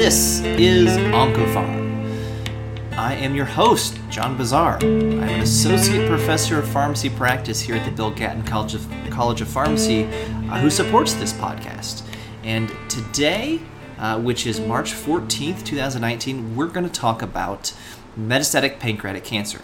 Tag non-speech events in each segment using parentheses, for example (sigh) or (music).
This is Oncopharm. I am your host, John Bossaer. I'm an associate professor of pharmacy practice here at the Bill Gatton College of, College of Pharmacy uh, who supports this podcast. And today, uh, which is March 14th, 2019, we're going to talk about metastatic pancreatic cancer.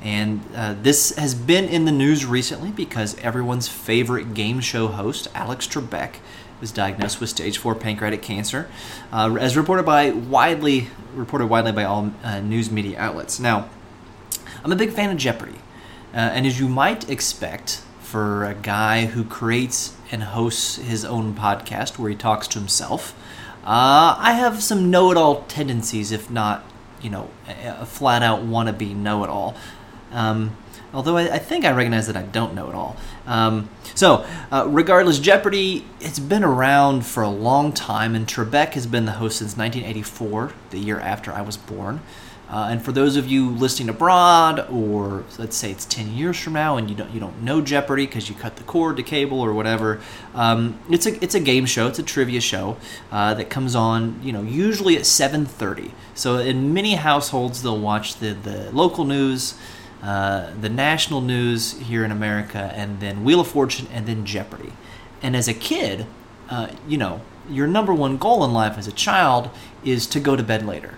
And uh, this has been in the news recently because everyone's favorite game show host, Alex Trebek, was diagnosed with stage four pancreatic cancer, uh, as reported by widely reported widely by all uh, news media outlets. Now, I'm a big fan of Jeopardy, uh, and as you might expect for a guy who creates and hosts his own podcast where he talks to himself, uh, I have some know-it-all tendencies, if not, you know, a flat-out wannabe know-it-all. Um, although I, I, think I recognize that I don't know it all. Um, so, uh, regardless, Jeopardy, it's been around for a long time, and Trebek has been the host since 1984, the year after I was born. Uh, and for those of you listening abroad, or let's say it's 10 years from now, and you don't you don't know Jeopardy because you cut the cord to cable or whatever, um, it's a it's a game show, it's a trivia show uh, that comes on, you know, usually at 7:30. So in many households, they'll watch the the local news. Uh, the national news here in America, and then Wheel of Fortune, and then Jeopardy. And as a kid, uh, you know, your number one goal in life as a child is to go to bed later.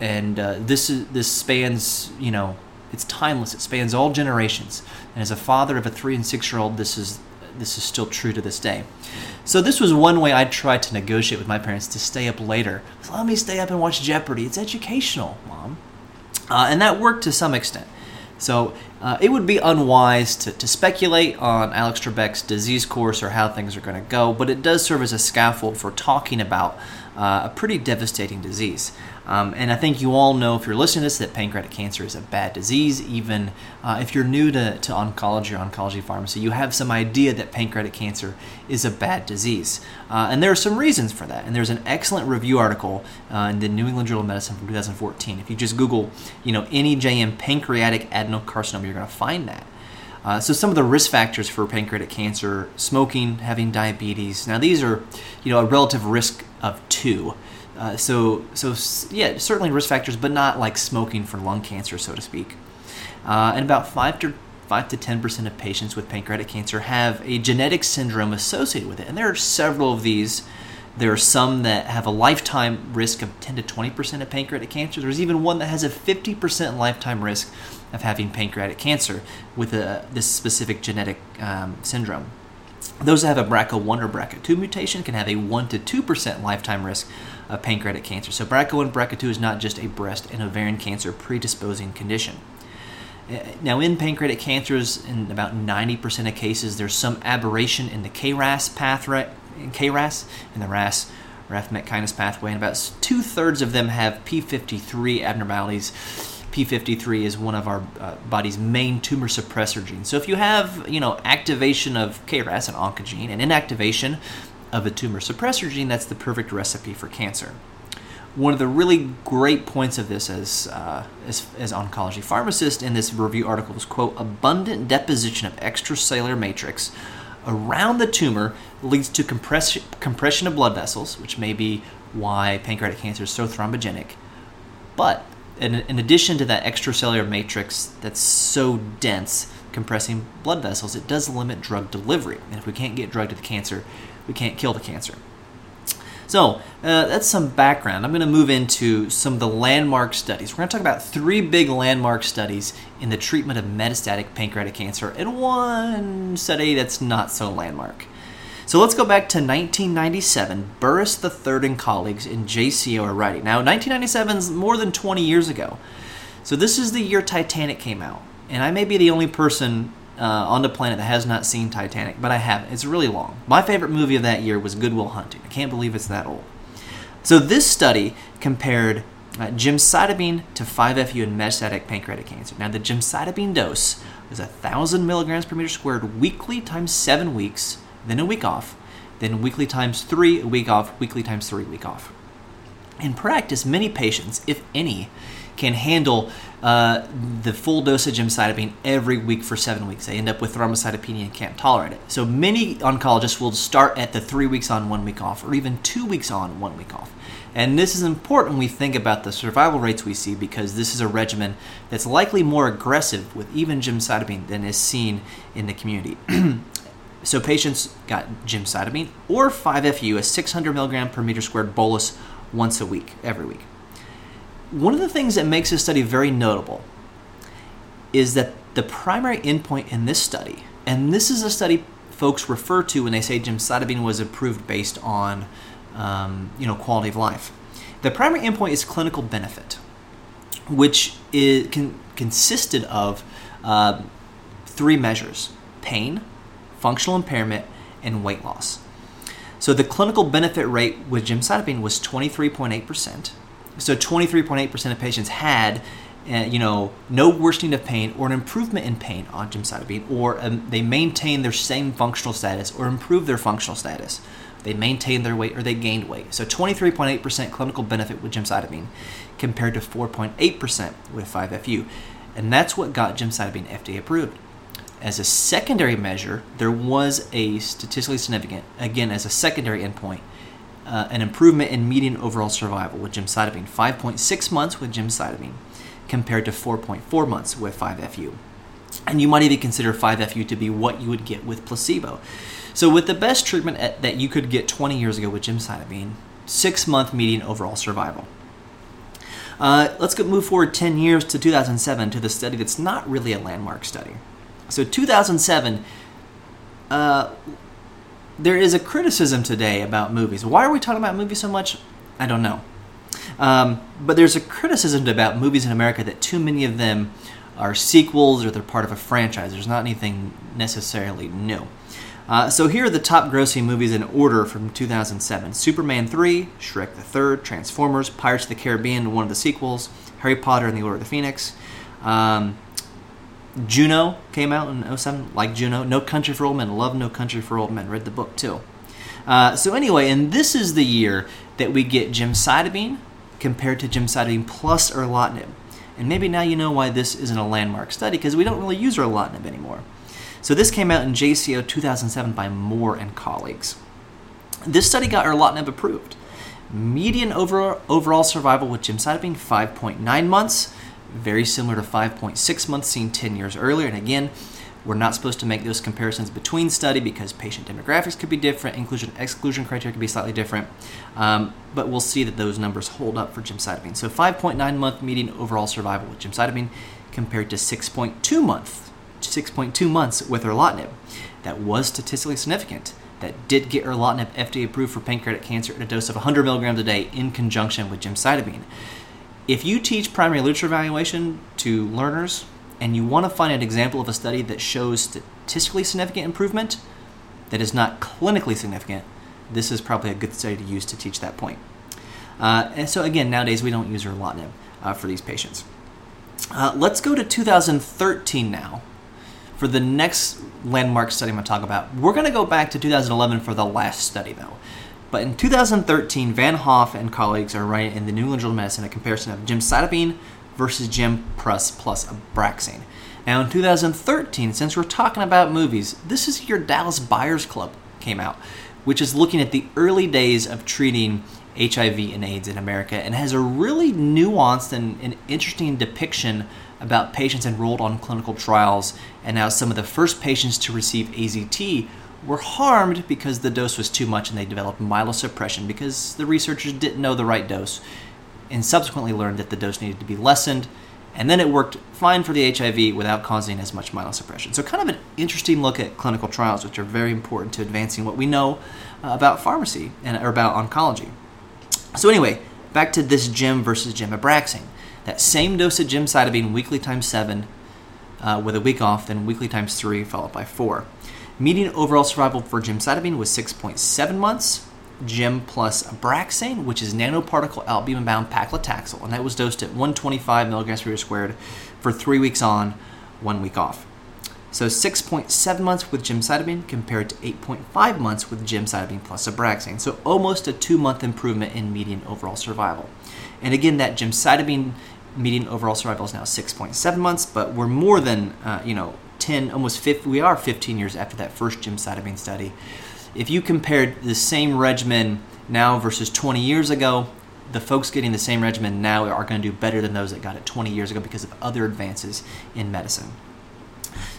And uh, this is this spans, you know, it's timeless. It spans all generations. And as a father of a three and six year old, this is this is still true to this day. So this was one way I tried to negotiate with my parents to stay up later. Let me stay up and watch Jeopardy. It's educational, mom, uh, and that worked to some extent. So uh, it would be unwise to, to speculate on Alex Trebek's disease course or how things are going to go, but it does serve as a scaffold for talking about uh, a pretty devastating disease. Um, and I think you all know, if you're listening to this, that pancreatic cancer is a bad disease. Even uh, if you're new to, to oncology or oncology pharmacy, you have some idea that pancreatic cancer is a bad disease. Uh, and there are some reasons for that. And there's an excellent review article uh, in the New England Journal of Medicine from 2014. If you just Google, you know, NEJM pancreatic adenocarcinoma, you're going to find that. Uh, so some of the risk factors for pancreatic cancer: smoking, having diabetes. Now these are, you know, a relative risk of two. Uh, so, so yeah, certainly risk factors, but not like smoking for lung cancer, so to speak. Uh, and about five to five to ten percent of patients with pancreatic cancer have a genetic syndrome associated with it, and there are several of these. There are some that have a lifetime risk of 10 to 20 percent of pancreatic cancer. There's even one that has a 50 percent lifetime risk of having pancreatic cancer with a, this specific genetic um, syndrome. Those that have a BRCA1 or BRCA2 mutation can have a 1 to 2% lifetime risk of pancreatic cancer. So BRCA1 BRCA2 is not just a breast and ovarian cancer predisposing condition. Eh, now, in pancreatic cancers, in about 90% of cases, there's some aberration in the KRAS pathway, KRAS, in the RAS RAF MEK kinase pathway, and about two thirds of them have P53 abnormalities P53 is one of our uh, body's main tumor suppressor genes. So if you have, you know, activation of KRAS, an oncogene, and inactivation of a tumor suppressor gene, that's the perfect recipe for cancer. One of the really great points of this as, uh, as, as oncology pharmacist in this review article was, quote, abundant deposition of extracellular matrix around the tumor leads to compress- compression of blood vessels, which may be why pancreatic cancer is so thrombogenic. But in, in addition to that extracellular matrix that's so dense, compressing blood vessels, it does limit drug delivery. And if we can't get drug to the cancer, we can't kill the cancer. So uh, that's some background. I'm going to move into some of the landmark studies. We're going to talk about three big landmark studies in the treatment of metastatic pancreatic cancer, and one study that's not so landmark. So let's go back to 1997. Burris III and colleagues in JCO are writing. Now, 1997 is more than 20 years ago. So this is the year Titanic came out. And I may be the only person uh, on the planet that has not seen Titanic, but I haven't. It's really long. My favorite movie of that year was Good Will Hunting. I can't believe it's that old. So this study compared uh, gemcitabine to 5-FU in metastatic pancreatic cancer. Now the gemcitabine dose was 1,000 milligrams per meter squared weekly times seven weeks then a week off, then weekly times three, a week off, weekly times three, week off. In practice, many patients, if any, can handle uh, the full dose of gemcitabine every week for seven weeks. They end up with thrombocytopenia and can't tolerate it. So many oncologists will start at the three weeks on, one week off, or even two weeks on, one week off. And this is important when we think about the survival rates we see because this is a regimen that's likely more aggressive with even gemcitabine than is seen in the community. (clears throat) so patients got gemcitabine or 5-FU, a 600 milligram per meter squared bolus once a week, every week. One of the things that makes this study very notable is that the primary endpoint in this study, and this is a study folks refer to when they say gemcitabine was approved based on um, you know, quality of life. The primary endpoint is clinical benefit, which is, consisted of uh, three measures pain, functional impairment, and weight loss. So the clinical benefit rate with gemcitabine was 23.8%. So 23.8% of patients had, uh, you know, no worsening of pain or an improvement in pain on gemcitabine, or um, they maintained their same functional status or improved their functional status they maintained their weight or they gained weight. So 23.8% clinical benefit with gemcitabine compared to 4.8% with 5FU. And that's what got gemcitabine FDA approved. As a secondary measure, there was a statistically significant, again, as a secondary endpoint, uh, an improvement in median overall survival with gemcitabine, 5.6 months with gemcitabine compared to 4.4 months with 5FU. And you might even consider 5FU to be what you would get with placebo. So, with the best treatment at, that you could get 20 years ago with gemcitabine, six month median overall survival. Uh, let's go move forward 10 years to 2007 to the study that's not really a landmark study. So, 2007, uh, there is a criticism today about movies. Why are we talking about movies so much? I don't know. Um, but there's a criticism about movies in America that too many of them are sequels or they're part of a franchise. There's not anything necessarily new. Uh, so here are the top grossing movies in order from 2007 Superman 3, Shrek the Third, Transformers, Pirates of the Caribbean, one of the sequels, Harry Potter and the Order of the Phoenix. Um, Juno came out in 07, like Juno. No Country for Old Men, love No Country for Old Men, read the book too. Uh, so anyway, and this is the year that we get gemcitabine compared to gemcitabine plus erlotinib. And maybe now you know why this isn't a landmark study because we don't really use erlotinib anymore. So this came out in JCO 2007 by Moore and colleagues. This study got erlotinib approved. Median over, overall survival with gemcitabine 5.9 months, very similar to 5.6 months seen 10 years earlier. And again, we're not supposed to make those comparisons between study because patient demographics could be different, inclusion exclusion criteria could be slightly different. Um, but we'll see that those numbers hold up for gemcitabine. So 5.9 month median overall survival with gemcitabine compared to 6.2 month 6.2 months with erlotinib. That was statistically significant. That did get erlotinib FDA approved for pancreatic cancer at a dose of 100 milligrams a day in conjunction with gemcitabine. If you teach primary literature evaluation to learners and you want to find an example of a study that shows statistically significant improvement that is not clinically significant, this is probably a good study to use to teach that point. Uh, and so, again, nowadays we don't use erlotinib uh, for these patients. Uh, let's go to 2013 now for the next landmark study I'm going to talk about. We're going to go back to 2011 for the last study, though. But in 2013, Von Hoff and colleagues are writing in the New England Journal of Medicine a comparison of gemcitabine versus gem plus plus Abraxane. Now, in 2013, since we're talking about movies, this is your Dallas Buyers Club came out, which is looking at the early days of treating HIV and AIDS in America and has a really nuanced and, and interesting depiction about patients enrolled on clinical trials and now some of the first patients to receive AZT were harmed because the dose was too much and they developed myelosuppression because the researchers didn't know the right dose and subsequently learned that the dose needed to be lessened and then it worked fine for the HIV without causing as much myelosuppression. So, kind of an interesting look at clinical trials, which are very important to advancing what we know uh, about pharmacy and or about oncology. So, anyway, back to this gem versus gem-Abraxane. That same dose of gemcitabine weekly times seven uh, with a week off, then weekly times three, followed by four. Median overall survival for gemcitabine was 6.7 months. Gem plus Abraxane, which is nanoparticle albumin bound paclitaxel, and that was dosed at 125 milligrams per meter squared for three weeks on, one week off. So 6.7 months with gemcitabine compared to 8.5 months with gemcitabine plus Abraxane. So almost a two month improvement in median overall survival. And again, that gemcitabine median overall survival is now 6.7 months, but we're more than, uh, you know, 10, almost 50, we are 15 years after that first gemcitabine study. If you compared the same regimen now versus 20 years ago, the folks getting the same regimen now are going to do better than those that got it 20 years ago because of other advances in medicine.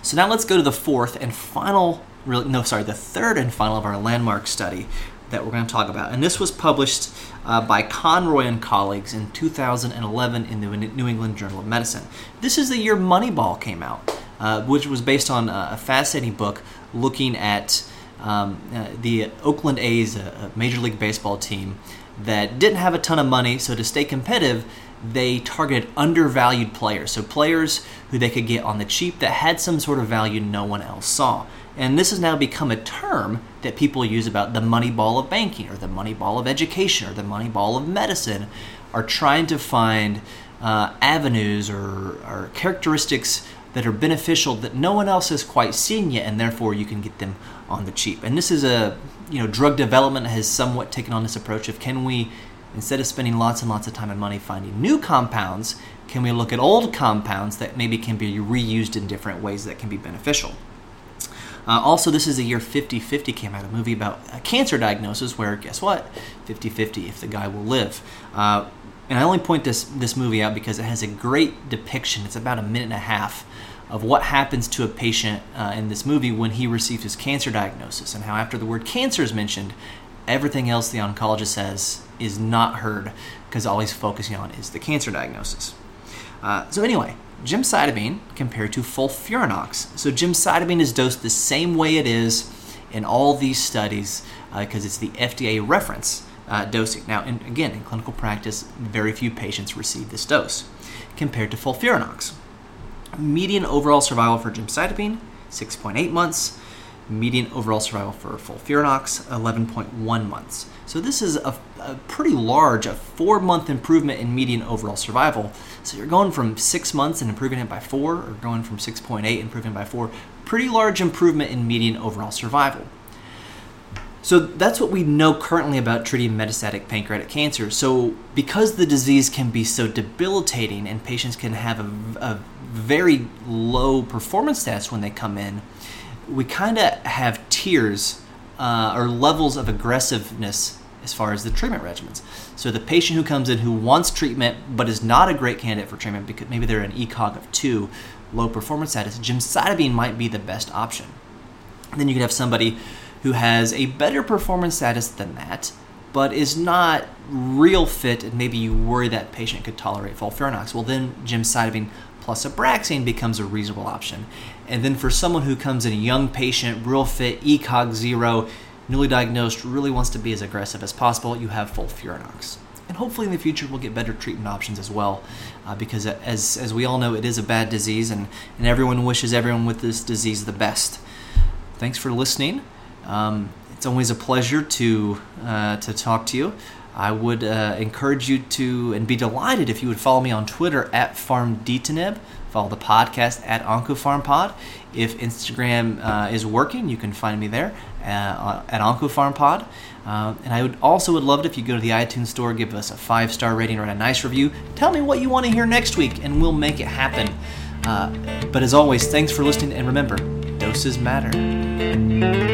So now let's go to the fourth and final, no, sorry, the third and final of our landmark study that we're going to talk about. And this was published uh, by Conroy and colleagues in 2011 in the New England Journal of Medicine. This is the year Moneyball came out, which was based on a fascinating book looking at um, uh, the Oakland A's, a, a Major League Baseball team that didn't have a ton of money, so to stay competitive, they targeted undervalued players. So players who they could get on the cheap that had some sort of value no one else saw. And this has now become a term that people use about the money ball of banking or the money ball of education or the money ball of medicine, are trying to find uh, avenues or, or characteristics that are beneficial that no one else has quite seen yet, and therefore you can get them on the cheap. And this is a, you know, drug development has somewhat taken on this approach of can we, instead of spending lots and lots of time and money finding new compounds, can we look at old compounds that maybe can be reused in different ways that can be beneficial? Uh, also, this is the year 50 50 came out, a movie about a cancer diagnosis where, guess what? 50 50 if the guy will live. Uh, and I only point this, this movie out because it has a great depiction. It's about a minute and a half of what happens to a patient uh, in this movie when he receives his cancer diagnosis, and how after the word cancer is mentioned, everything else the oncologist says is not heard because all he's focusing on is the cancer diagnosis. Uh, so, anyway, gemcitabine compared to FOLFIRINOX. So gemcitabine is dosed the same way it is in all these studies because uh, it's the FDA reference uh, dosing. Now, in, again, in clinical practice, very few patients receive this dose compared to FOLFIRINOX. Median overall survival for gemcitabine, 6.8 months. Median overall survival for FOLFIRINOX, 11.1 months. So this is a, a pretty large, a four-month improvement in median overall survival. So you're going from six months and improving it by four, or going from 6.8 improving by four. Pretty large improvement in median overall survival. So that's what we know currently about treating metastatic pancreatic cancer. So because the disease can be so debilitating and patients can have a, a very low performance status when they come in, we kind of have tiers uh, or levels of aggressiveness as far as the treatment regimens. So the patient who comes in who wants treatment but is not a great candidate for treatment because maybe they're an ECOG of two, low performance status, gemcitabine might be the best option. And then you could have somebody who has a better performance status than that, but is not real fit, and maybe you worry that patient could tolerate FOLFIRINOX. Well, then gemcitabine plus Abraxane becomes a reasonable option. And then for someone who comes in a young patient, real fit, ECOG zero, newly diagnosed, really wants to be as aggressive as possible, you have FOLFIRINOX. And hopefully in the future we'll get better treatment options as well, uh, because as, as we all know, it is a bad disease, and, and everyone wishes everyone with this disease the best. Thanks for listening. Um, it's always a pleasure to uh, to talk to you. I would uh, encourage you to and be delighted if you would follow me on Twitter at FarmDTNib. Follow the podcast at OncopharmPod. If Instagram uh, is working, you can find me there uh, at OncopharmPod. Uh, and I would also would love it if you go to the iTunes store, give us a five star rating or a nice review. Tell me what you want to hear next week, and we'll make it happen. Uh, but as always, thanks for listening, and remember, doses matter.